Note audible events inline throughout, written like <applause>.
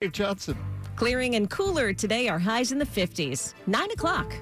Dave Johnson. Clearing and cooler today. Our highs in the 50s. 9 o'clock.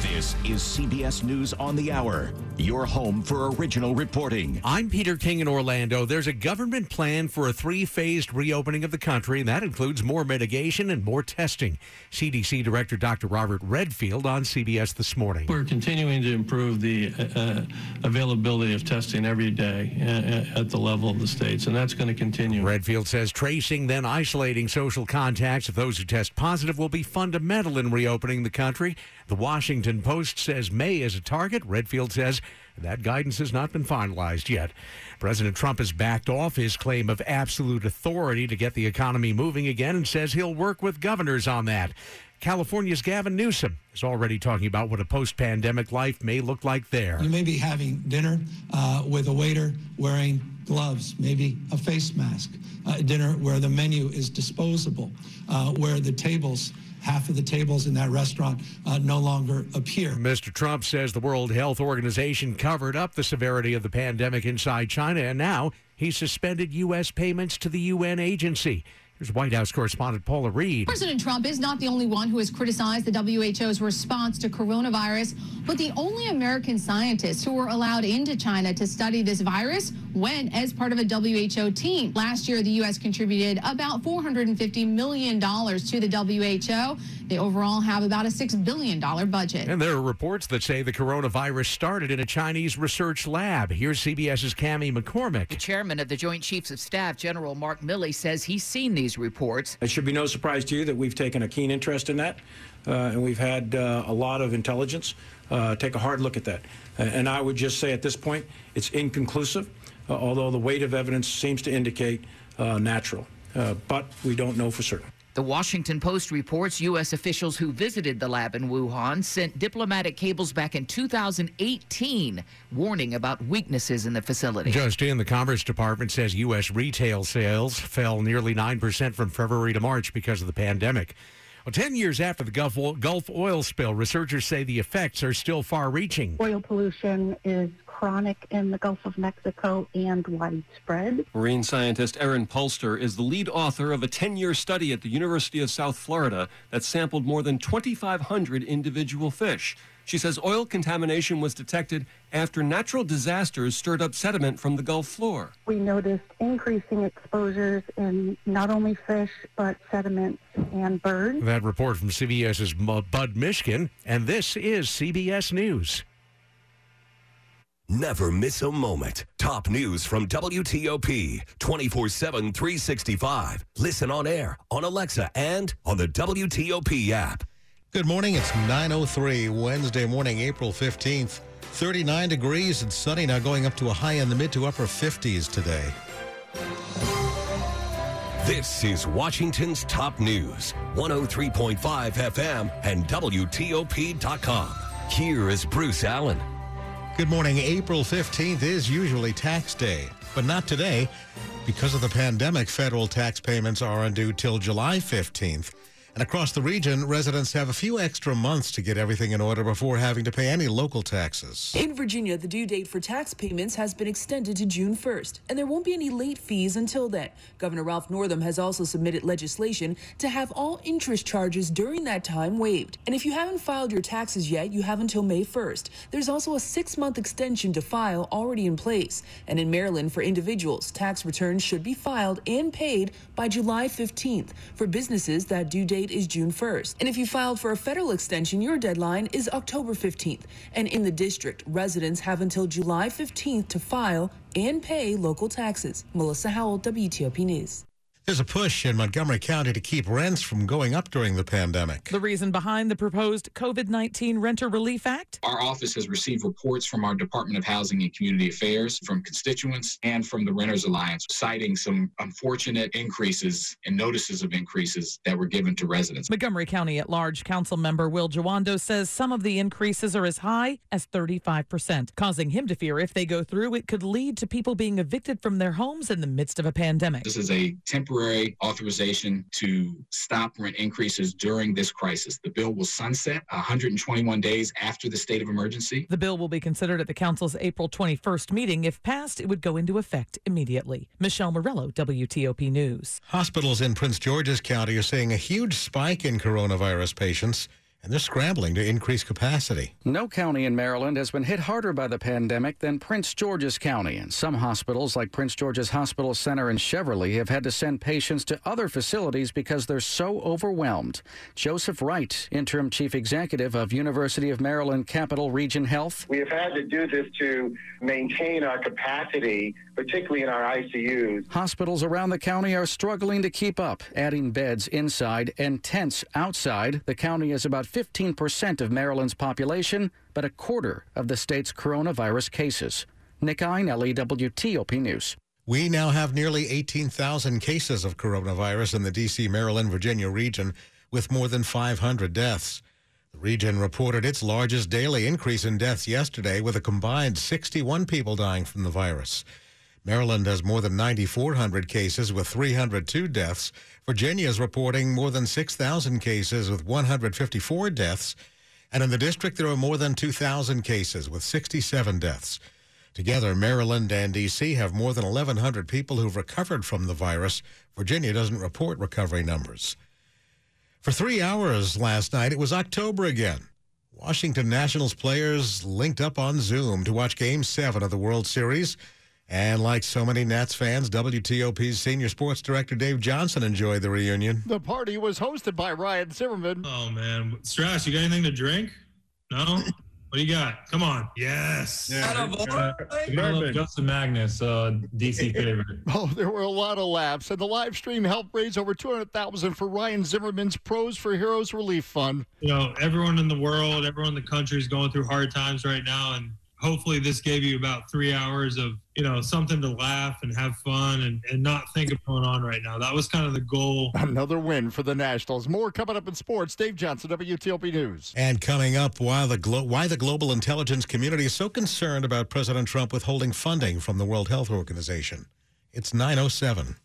This is CBS News on the Hour, your home for original reporting. I'm Peter King in Orlando. There's a government plan for a three phased reopening of the country, and that includes more mitigation and more testing. CDC Director Dr. Robert Redfield on CBS this morning. We're continuing to improve the uh, availability of testing every day uh, at the level of the states, and that's going to continue. Redfield says tracing, then isolating social contacts of those who test positive will be fundamental in reopening the country. The Washington Post says May is a target. Redfield says that guidance has not been finalized yet. President Trump has backed off his claim of absolute authority to get the economy moving again and says he'll work with governors on that. California's Gavin Newsom is already talking about what a post pandemic life may look like there. You may be having dinner uh, with a waiter wearing gloves, maybe a face mask, uh, dinner where the menu is disposable, uh, where the tables half of the tables in that restaurant uh, no longer appear. Mr. Trump says the World Health Organization covered up the severity of the pandemic inside China, and now he suspended U.S. payments to the UN agency. Here's White House correspondent Paula Reid. President Trump is not the only one who has criticized the WHO's response to coronavirus, but the only American scientists who were allowed into China to study this virus went as part of a WHO team. Last year, the U.S. contributed about $450 million to the WHO. They overall have about a $6 billion budget. And there are reports that say the coronavirus started in a Chinese research lab. Here's CBS's Cami McCormick. The chairman of the Joint Chiefs of Staff, General Mark Milley, says he's seen these reports. It should be no surprise to you that we've taken a keen interest in that, uh, and we've had uh, a lot of intelligence uh, take a hard look at that. and I would just say at this point, it's inconclusive, uh, although the weight of evidence seems to indicate uh, natural. Uh, but we don't know for certain. The Washington Post reports U.S. officials who visited the lab in Wuhan sent diplomatic cables back in 2018 warning about weaknesses in the facility. Just in, the Commerce Department says U.S. retail sales fell nearly 9% from February to March because of the pandemic. Well, 10 years after the Gulf, Gulf oil spill, researchers say the effects are still far reaching. Oil pollution is chronic in the Gulf of Mexico and widespread. Marine scientist Erin Pulster is the lead author of a 10 year study at the University of South Florida that sampled more than 2,500 individual fish. She says oil contamination was detected after natural disasters stirred up sediment from the Gulf floor. We noticed increasing exposures in not only fish, but sediments and birds. That report from CBS's Bud Mishkin, and this is CBS News. Never miss a moment. Top news from WTOP 24 7, 365. Listen on air, on Alexa, and on the WTOP app. Good morning. It's 9.03 Wednesday morning, April 15th. 39 degrees and sunny now going up to a high in the mid to upper 50s today. This is Washington's top news 103.5 FM and WTOP.com. Here is Bruce Alan. Good morning. April 15th is usually tax day, but not today. Because of the pandemic, federal tax payments are undue till July 15th. And across the region, residents have a few extra months to get everything in order before having to pay any local taxes. In Virginia, the due date for tax payments has been extended to June 1st, and there won't be any late fees until then. Governor Ralph Northam has also submitted legislation to have all interest charges during that time waived. And if you haven't filed your taxes yet, you have until May 1st. There's also a six month extension to file already in place. And in Maryland, for individuals, tax returns should be filed and paid by July 15th. For businesses, that due date date is June 1st. And if you filed for a federal extension, your deadline is October 15th. And in the district, residents have until July 15th to file and pay local taxes. Melissa Howell, WTOP News. There's a push in Montgomery County to keep rents from going up during the pandemic. The reason behind the proposed COVID 19 Renter Relief Act? Our office has received reports from our Department of Housing and Community Affairs, from constituents, and from the Renters Alliance, citing some unfortunate increases and notices of increases that were given to residents. Montgomery County at large council member Will Jawando says some of the increases are as high as 35%, causing him to fear if they go through, it could lead to people being evicted from their homes in the midst of a pandemic. This is a temporary temporary authorization to stop rent increases during this crisis. The bill will sunset 121 days after the state of emergency. The bill will be considered at the council's April 21st meeting. If passed, it would go into effect immediately. Michelle Murillo, WTOP News. Hospitals in Prince George's County are seeing a huge spike in coronavirus patients and they're scrambling to increase capacity. No county in Maryland has been hit harder by the pandemic than Prince George's County, and some hospitals, like Prince George's Hospital Center in Cheverly, have had to send patients to other facilities because they're so overwhelmed. Joseph Wright, interim chief executive of University of Maryland Capital Region Health. We have had to do this to maintain our capacity, particularly in our ICUs. Hospitals around the county are struggling to keep up, adding beds inside and tents outside. The county is about 15% of Maryland's population, but a quarter of the state's coronavirus cases. Nick Iannelli, WTOP News. We now have nearly 18,000 cases of coronavirus in the D.C., Maryland, Virginia region, with more than 500 deaths. The region reported its largest daily increase in deaths yesterday, with a combined 61 people dying from the virus. Maryland has more than 9,400 cases with 302 deaths. Virginia is reporting more than 6,000 cases with 154 deaths. And in the district, there are more than 2,000 cases with 67 deaths. Together, Maryland and D.C. have more than 1,100 people who've recovered from the virus. Virginia doesn't report recovery numbers. For three hours last night, it was October again. Washington Nationals players linked up on Zoom to watch Game 7 of the World Series. And like so many Nats fans, WTOP's senior sports director Dave Johnson enjoyed the reunion. The party was hosted by Ryan Zimmerman. Oh, man. Strass, you got anything to drink? No? What do you got? Come on. Yes. Yeah. Zimmerman. Justin Magnus, uh, DC <laughs> favorite. Oh, there were a lot of laughs, and the live stream helped raise over 200000 for Ryan Zimmerman's Pros for Heroes Relief Fund. You know, everyone in the world, everyone in the country is going through hard times right now, and hopefully this gave you about three hours of you know something to laugh and have fun and, and not think of going on right now. That was kind of the goal. <laughs> Another win for the nationals. More coming up in sports. Dave johnson wtop news. And coming up why the glo- why the global intelligence community is so concerned about president trump withholding funding from the world health organization. It's 907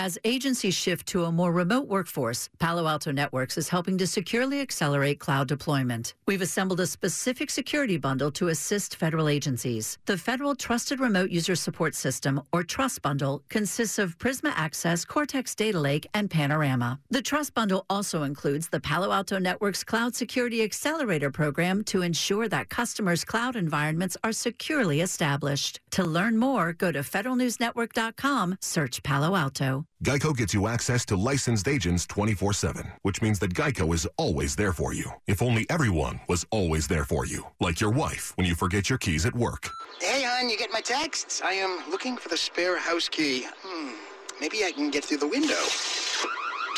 as agencies shift to a more remote workforce, Palo Alto Networks is helping to securely accelerate cloud deployment. We've assembled a specific security bundle to assist federal agencies. The Federal Trusted Remote User Support System, or Trust Bundle, consists of Prisma Access, Cortex Data Lake, and Panorama. The Trust Bundle also includes the Palo Alto Networks Cloud Security Accelerator program to ensure that customers' cloud environments are securely established. To learn more, go to federalnewsnetwork.com, search Palo Alto. Geico gets you access to licensed agents 24 7, which means that Geico is always there for you. If only everyone was always there for you, like your wife when you forget your keys at work. Hey, hon, you get my texts? I am looking for the spare house key. Hmm, maybe I can get through the window.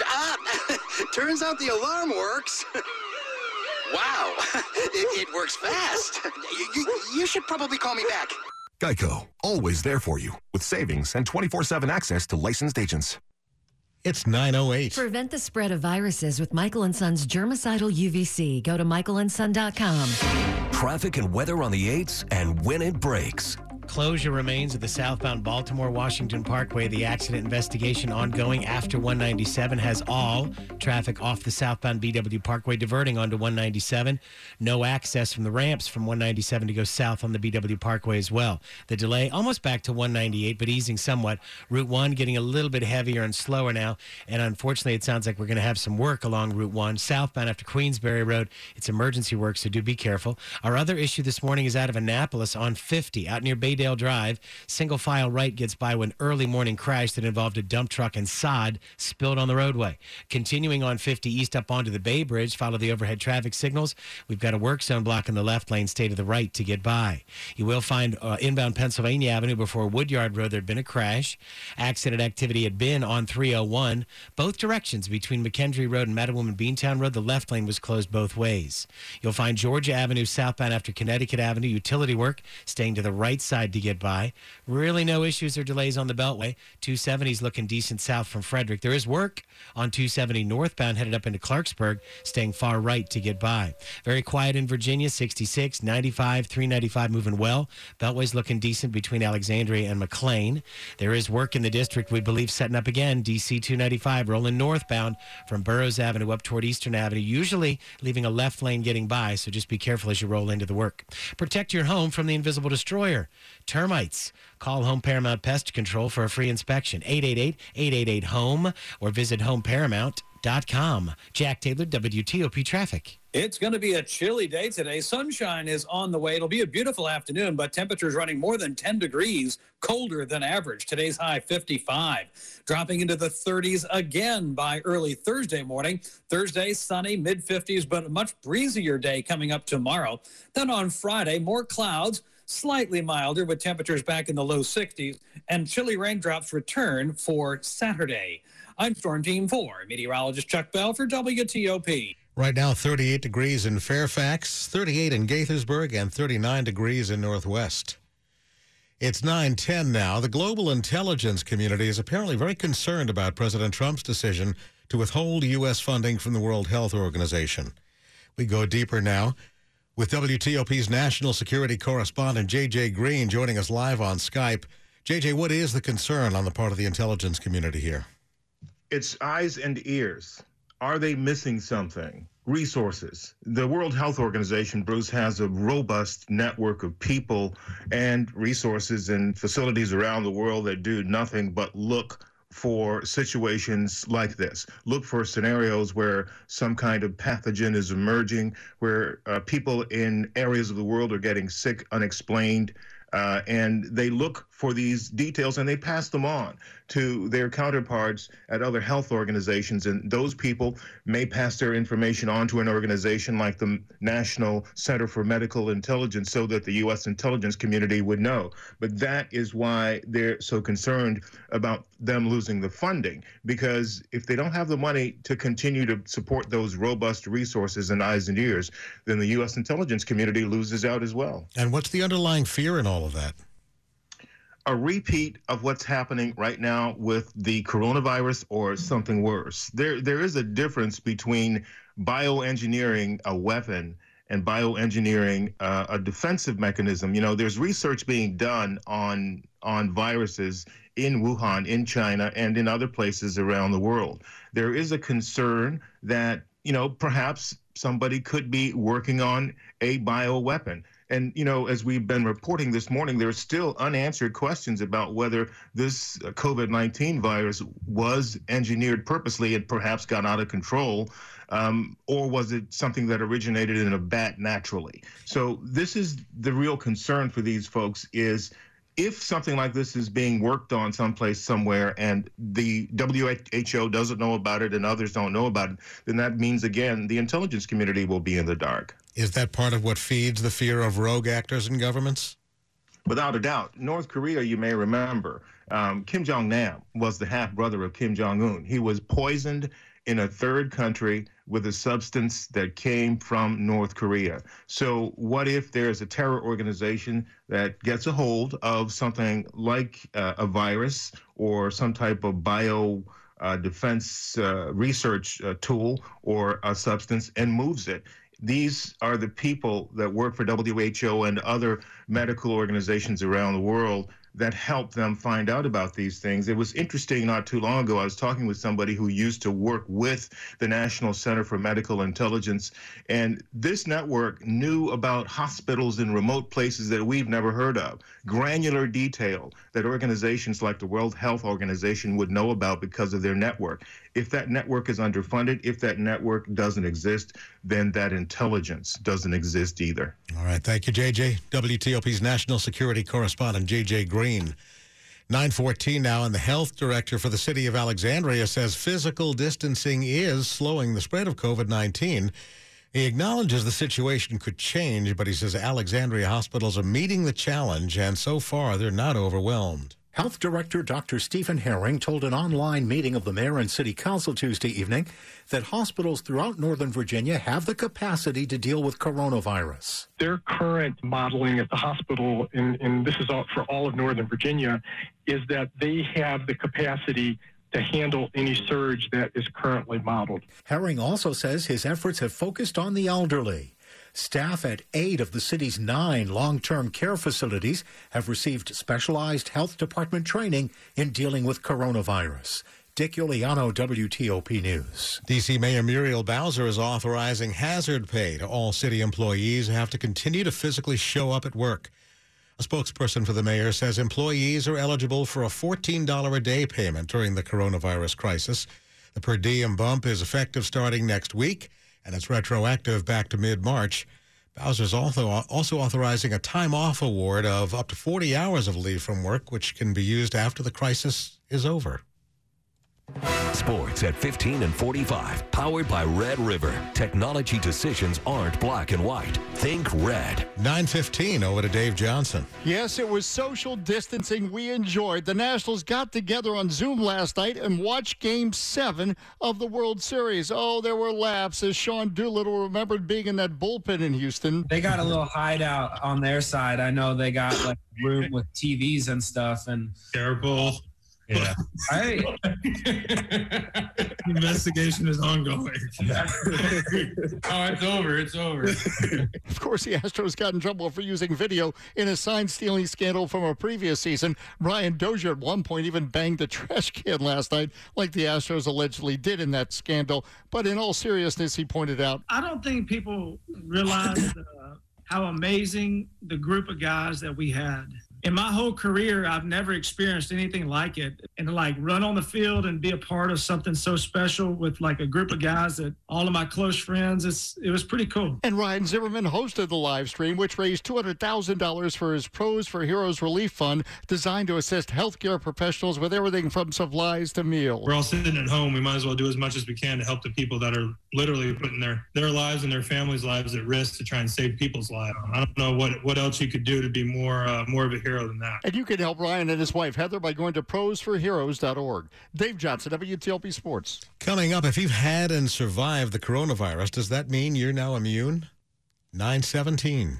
Ah, <laughs> turns out the alarm works. <laughs> wow, <laughs> it, it, works fast. You, you, you should probably call me back. Geico, always there for you with savings and 24 7 access to licensed agents. It's 908. Prevent the spread of viruses with Michael and Son's germicidal UVC. Go to michaelandson.com. Traffic and weather on the 8s and when it breaks. Closure remains of the southbound Baltimore Washington Parkway. The accident investigation ongoing after 197 has all traffic off the southbound BW Parkway diverting onto 197. No access from the ramps from 197 to go south on the BW Parkway as well. The delay almost back to 198, but easing somewhat. Route 1 getting a little bit heavier and slower now. And unfortunately, it sounds like we're going to have some work along Route 1 southbound after Queensbury Road. It's emergency work, so do be careful. Our other issue this morning is out of Annapolis on 50 out near Bay Baydale Drive. Single file right gets by when early morning crash that involved a dump truck and sod spilled on the roadway. Continuing on 50 east up onto the Bay Bridge, follow the overhead traffic signals. We've got a work zone block in the left lane, stay to the right to get by. You will find uh, inbound Pennsylvania Avenue before Woodyard Road. There'd been a crash. Accident activity had been on 301. Both directions between McKendree Road and Mattawoman Beantown Road, the left lane was closed both ways. You'll find Georgia Avenue southbound after Connecticut Avenue utility work, staying to the right side to get by. Really no issues or delays on the Beltway. 270 is looking decent south from Frederick. There is work on 270 northbound headed up into Clarksburg, staying far right to get by. Very quiet in Virginia, 66, 95, 395 moving well. Beltway's looking decent between Alexandria and McLean. There is work in the district, we believe, setting up again. DC 295 rolling northbound from Burroughs Avenue up toward Eastern Avenue, usually leaving a left lane getting by, so just be careful as you roll into the work. Protect your home from the invisible destroyer, termites. Call Home Paramount Pest Control for a free inspection. 888-888-HOME or visit homeparamount.com. Jack Taylor, WTOP Traffic. It's going to be a chilly day today. Sunshine is on the way. It'll be a beautiful afternoon, but temperatures running more than 10 degrees colder than average. Today's high 55, dropping into the 30s again by early Thursday morning. Thursday, sunny, mid 50s, but a much breezier day coming up tomorrow. Then on Friday, more clouds, slightly milder with temperatures back in the low 60s, and chilly raindrops return for Saturday. I'm Storm Team 4, meteorologist Chuck Bell for WTOP. Right now, 38 degrees in Fairfax, 38 in Gaithersburg, and 39 degrees in Northwest. It's 910 now. The global intelligence community is apparently very concerned about President Trump's decision to withhold U.S. funding from the World Health Organization. We go deeper now with WTOP's national security correspondent, J.J. Green, joining us live on Skype. J.J., what is the concern on the part of the intelligence community here? It's eyes and ears. Are they missing something? Resources. The World Health Organization, Bruce, has a robust network of people and resources and facilities around the world that do nothing but look for situations like this. Look for scenarios where some kind of pathogen is emerging, where uh, people in areas of the world are getting sick unexplained. Uh, and they look for these details and they pass them on to their counterparts at other health organizations. And those people may pass their information on to an organization like the National Center for Medical Intelligence so that the U.S. intelligence community would know. But that is why they're so concerned about them losing the funding, because if they don't have the money to continue to support those robust resources and eyes and ears, then the U.S. intelligence community loses out as well. And what's the underlying fear in all of that? A repeat of what's happening right now with the coronavirus or something worse. There, there is a difference between bioengineering a weapon and bioengineering uh, a defensive mechanism. You know, there's research being done on on viruses in Wuhan, in China, and in other places around the world. There is a concern that you know perhaps somebody could be working on a bioweapon. And, you know, as we've been reporting this morning, there are still unanswered questions about whether this uh, COVID 19 virus was engineered purposely and perhaps got out of control. Um, or was it something that originated in a bat naturally? So this is the real concern for these folks is if something like this is being worked on someplace somewhere and the WHO doesn't know about it and others don't know about it, then that means again the intelligence community will be in the dark. Is that part of what feeds the fear of rogue actors in governments? Without a doubt. North Korea, you may remember, um, Kim Jong Nam was the half brother of Kim Jong Un. He was poisoned in a third country with a substance that came from North Korea. So, what if there's a terror organization that gets a hold of something like uh, a virus or some type of bio uh, defense uh, research uh, tool or a substance and moves it? These are the people that work for WHO and other medical organizations around the world that help them find out about these things. It was interesting not too long ago. I was talking with somebody who used to work with the National Center for Medical Intelligence, and this network knew about hospitals in remote places that we've never heard of. Granular detail that organizations like the World Health Organization would know about because of their network. If that network is underfunded, if that network doesn't exist, then that intelligence doesn't exist either. All right. Thank you, JJ. WTOP's national security correspondent, JJ Green. 914 now, and the health director for the city of Alexandria says physical distancing is slowing the spread of COVID 19. He acknowledges the situation could change, but he says Alexandria hospitals are meeting the challenge, and so far they're not overwhelmed. Health Director Dr. Stephen Haering told an online meeting of the mayor and city council Tuesday evening that hospitals throughout Northern Virginia have the capacity to deal with coronavirus. Their current modeling at the hospital, and, and this is all for all of Northern Virginia, is that they have the capacity to handle any surge that is currently modeled. Haering also says his efforts have focused on the elderly. Staff at eight of the city's nine long term care facilities have received specialized health department training in dealing with coronavirus. Dick Uliano, WTOP News. D.C. Mayor Muriel Bowser is authorizing hazard pay to all city employees who have to continue to physically show up at work. A spokesperson for the mayor says employees are eligible for a $14 a day payment during the coronavirus crisis. The per diem bump is effective starting next week, and it's retroactive back to mid March. Bowser's also, also authorizing a time off award of up to 40 hours of leave from work, which can be used after the crisis is over. Sports at 15 and 45. Powered by Red River. Technology decisions aren't black and white. Think red. 915 over to Dave Johnson. Yes, it was social distancing we enjoyed. The Nationals got together on Zoom last night and watched game seven of the World Series. Oh, there were laughs as Sean Doolittle remembered being in that bullpen in Houston. They got a little hideout on their side. I know they got like room with TVs and stuff and careful. Yeah. Hey. <laughs> Investigation is ongoing. <laughs> oh, it's over. It's over. Of course, the Astros got in trouble for using video in a sign stealing scandal from a previous season. Brian Dozier at one point even banged a trash can last night, like the Astros allegedly did in that scandal. But in all seriousness, he pointed out I don't think people realize uh, how amazing the group of guys that we had. In my whole career, I've never experienced anything like it. And to like run on the field and be a part of something so special with like a group of guys that all of my close friends, it's it was pretty cool. And Ryan Zimmerman hosted the live stream, which raised $200,000 for his Pros for Heroes Relief Fund, designed to assist healthcare professionals with everything from supplies to meals. We're all sitting at home. We might as well do as much as we can to help the people that are literally putting their, their lives and their families' lives at risk to try and save people's lives. I don't know what, what else you could do to be more uh, more of a hero than that. And you can help Ryan and his wife Heather by going to prosforheroes.org. Dave Johnson, WTOP Sports. Coming up, if you've had and survived the coronavirus, does that mean you're now immune? 917.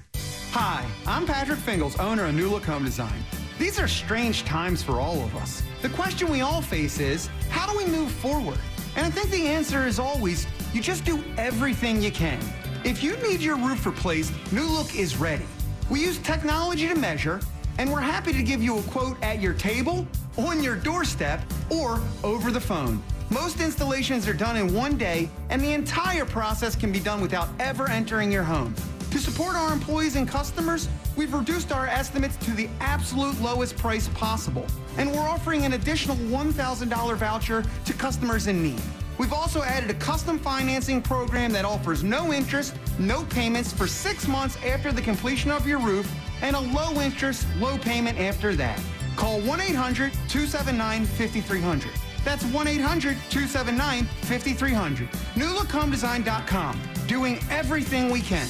Hi, I'm Patrick Fingles, owner of New Look Home Design. These are strange times for all of us. The question we all face is how do we move forward? And I think the answer is always you just do everything you can. If you need your roof replaced, New Look is ready. We use technology to measure, and we're happy to give you a quote at your table, on your doorstep, or over the phone. Most installations are done in one day, and the entire process can be done without ever entering your home. To support our employees and customers, we've reduced our estimates to the absolute lowest price possible, and we're offering an additional $1,000 voucher to customers in need. We've also added a custom financing program that offers no interest, no payments for six months after the completion of your roof, and a low interest, low payment after that. Call 1 800 279 5300. That's 1 800 279 5300. NewLookHomeDesign.com. Doing everything we can.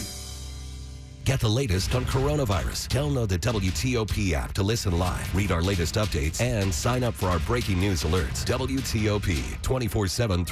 Get the latest on coronavirus. Download the WTOP app to listen live, read our latest updates, and sign up for our breaking news alerts. WTOP 24 7